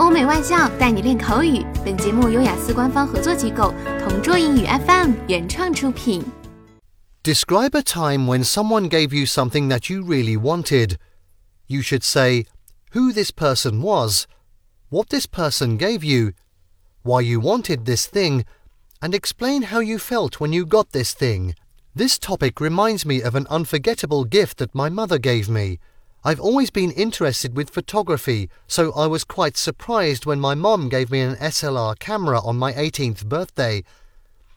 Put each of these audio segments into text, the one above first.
欧美外教带你练口语。本节目由雅思官方合作机构同桌英语 FM 原创出品。Describe a time when someone gave you something that you really wanted. You should say who this person was, what this person gave you, why you wanted this thing, and explain how you felt when you got this thing. This topic reminds me of an unforgettable gift that my mother gave me. I've always been interested with photography, so I was quite surprised when my mom gave me an SLR camera on my 18th birthday.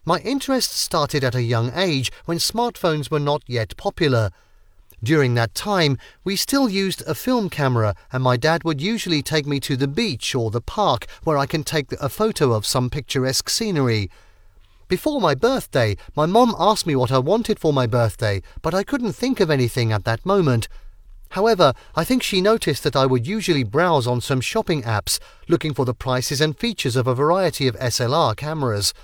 My interest started at a young age when smartphones were not yet popular. During that time, we still used a film camera, and my dad would usually take me to the beach or the park where I can take a photo of some picturesque scenery. Before my birthday, my mom asked me what I wanted for my birthday, but I couldn't think of anything at that moment. However, I think she noticed that I would usually browse on some shopping apps, looking for the prices and features of a variety of SLR cameras.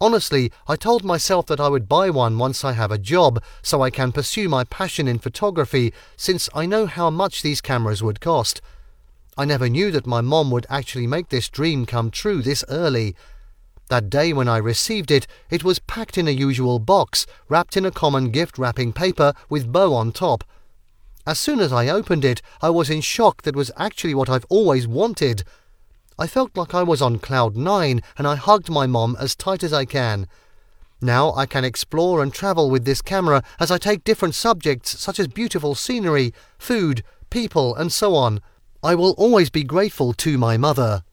Honestly, I told myself that I would buy one once I have a job, so I can pursue my passion in photography, since I know how much these cameras would cost. I never knew that my mom would actually make this dream come true this early. That day when I received it, it was packed in a usual box, wrapped in a common gift wrapping paper with bow on top. As soon as I opened it, I was in shock that was actually what I've always wanted. I felt like I was on cloud nine and I hugged my mom as tight as I can. Now I can explore and travel with this camera as I take different subjects such as beautiful scenery, food, people, and so on. I will always be grateful to my mother.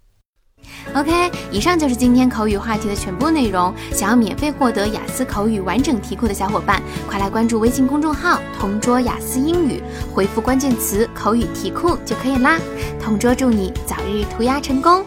OK，以上就是今天口语话题的全部内容。想要免费获得雅思口语完整题库的小伙伴，快来关注微信公众号“同桌雅思英语”，回复关键词“口语题库”就可以啦。同桌祝你早日涂鸦成功！